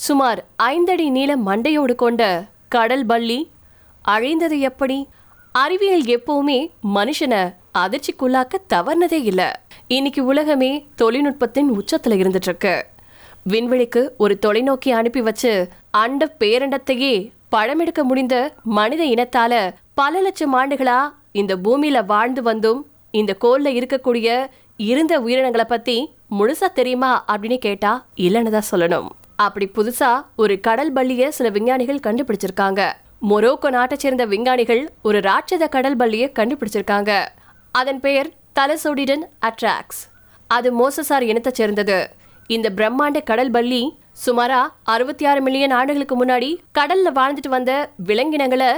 சுமார் ஐந்தடி நீள மண்டையோடு கொண்ட கடல் பள்ளி. அழிந்தது எப்படி? அறிவியல் எப்பவுமே மனுஷனை அதிர்ச்சிக்குள்ளாக்க தவறுனதே இல்ல. இன்னைக்கு உலகமே தொழில்நுட்பத்தின் உச்சத்துல இருந்துட்டு இருக்கு விண்வெளிக்கு ஒரு தொலைநோக்கி அனுப்பி வச்சு அண்ட பேரண்டத்தையே பழமெடுக்க முடிந்த மனித இனத்தால பல லட்சம் ஆண்டுகளா இந்த பூமியில வாழ்ந்து வந்தும் இந்த கோல்ல இருக்கக்கூடிய இருந்த உயிரினங்களை பத்தி முழுசா தெரியுமா அப்படின்னு கேட்டா இல்லைன்னு தான் சொல்லணும். அப்படி புதுசா ஒரு கடல் பள்ளிய சில விஞ்ஞானிகள் கண்டுபிடிச்சிருக்காங்க. மொரோக்கோ நாட்டை சேர்ந்த விஞ்ஞானிகள் ஒரு ராட்சத கடல் பள்ளியை கண்டுபிடிச்சிருக்காங்க. அதன் பெயர் தலசோடிடன் அட்ராக்ஸ். அது மோசசார் இனத்தை சேர்ந்தது. இந்த பிரம்மாண்ட கடல் பள்ளி சுமாரா அறுபத்தி ஆறு மில்லியன் ஆண்டுகளுக்கு முன்னாடி கடல்ல வாழ்ந்துட்டு வந்த விலங்கினங்களை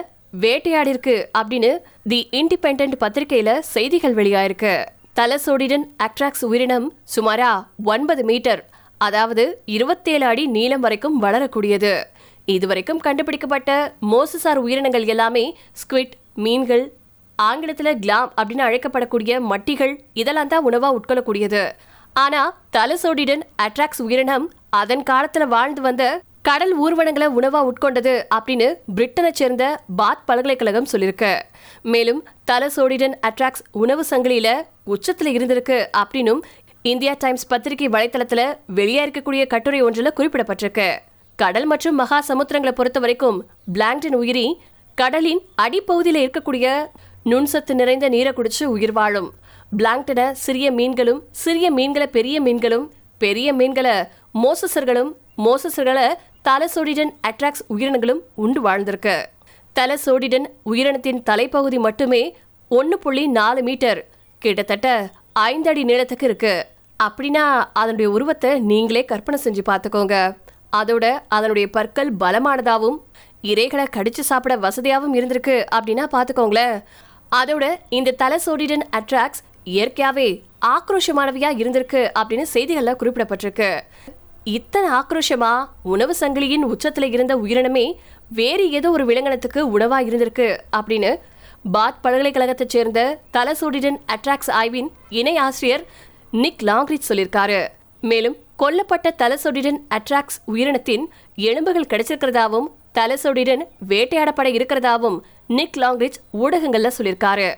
வேட்டையாடி இருக்கு அப்படின்னு தி இண்டிபெண்ட் பத்திரிகையில செய்திகள் வெளியாயிருக்கு. தலசோடிடன் அட்ராக்ஸ் உயிரினம் சுமாரா ஒன்பது மீட்டர். அதாவது இருபத்தேழு அடி நீளம் வரைக்கும் வளரக்கூடியது. இதுவரைக்கும் கண்டுபிடிக்கப்பட்ட மோசசார் உயிரினங்கள் எல்லாமே ஸ்குவிட் மீன்கள் ஆங்கிலத்தில் கிளாம் அப்படின்னு அழைக்கப்படக்கூடிய மட்டிகள் இதெல்லாம் தான் உணவாக உட்கொள்ளக்கூடியது. ஆனால் தலசோடிடன் அட்ராக்ஸ் உயிரினம் அதன் காலத்தில் வாழ்ந்து வந்த கடல் ஊர்வனங்களை உணவாக உட்கொண்டது அப்படின்னு பிரிட்டனை சேர்ந்த பாத் பல்கலைக்கழகம் சொல்லியிருக்கு. மேலும் தலசோடிடன் அட்ராக்ஸ் உணவு சங்கிலியில் உச்சத்தில் இருந்திருக்கு அப்படின்னும் இந்தியா டைம்ஸ் பத்திரிகை வலைத்தளத்துல வெளியே இருக்கக்கூடிய கட்டுரை ஒன்றில் குறிப்பிடப்பட்டிருக்கு. கடல் மற்றும் மகா சமுத்திரங்களை பொறுத்த வரைக்கும் பிளாங்டன் உயிரி கடலின் அடிப்பகுதியில் இருக்கக்கூடிய நுண்சத்து நிறைந்த நீரை குடிச்சு உயிர் வாழும். பிளாங்டனை சிறிய மீன்களும் சிறிய மீன்களை பெரிய மீன்களும் பெரிய மீன்களை மோசசர்களும் மோசஸர்களை தலசோடிடன் அட்ராக்ஸ் உயிரினங்களும் உண்டு வாழ்ந்திருக்கு. தலசோடிடன் உயிரினத்தின் தலைப்பகுதி மட்டுமே ஒன்று புள்ளி நாலு மீட்டர். கிட்டத்தட்ட ஐந்து அடி நீளத்துக்கு இருக்கு. அப்படின்னா அதனுடைய உருவத்தை நீங்களே கற்பனை செஞ்சு பார்த்துக்கோங்க. அதோட அதனுடைய பற்கள் பலமானதாகவும் இறைகளை கடிச்சு சாப்பிட வசதியாகவும் இருந்திருக்கு அப்படின்னா பார்த்துக்கோங்களேன். அதோட இந்த தலசோடிடன் அட்ராக்ஸ் இயற்கையாகவே ஆக்ரோஷமானவையாக இருந்திருக்கு அப்படின்னு செய்திகளில் குறிப்பிடப்பட்டிருக்கு. இத்தனை ஆக்ரோஷமா உணவு சங்கிலியின் உச்சத்தில் இருந்த உயிரினமே வேறு ஏதோ ஒரு விலங்கினத்துக்கு உணவாக இருந்திருக்கு அப்படின்னு பாத் பல்கலைக்கழகத்தைச் சேர்ந்த தலசோடிடன் அட்ராக்ஸ் ஆய்வின் இணை ஆசிரியர் நிக் லாங்ரிச் சொல்லியிருக்காரு. மேலும் கொல்லப்பட்ட தலசொடிடன் அட்ராக்ஸ் உயிரினத்தின் எலும்புகள் கிடைச்சிருக்கிறதாவும் தலசொடிடன் வேட்டையாடப்பட இருக்கிறதாவும் நிக் லாங்ரிச் ஊடகங்கள்ல சொல்லியிருக்காரு.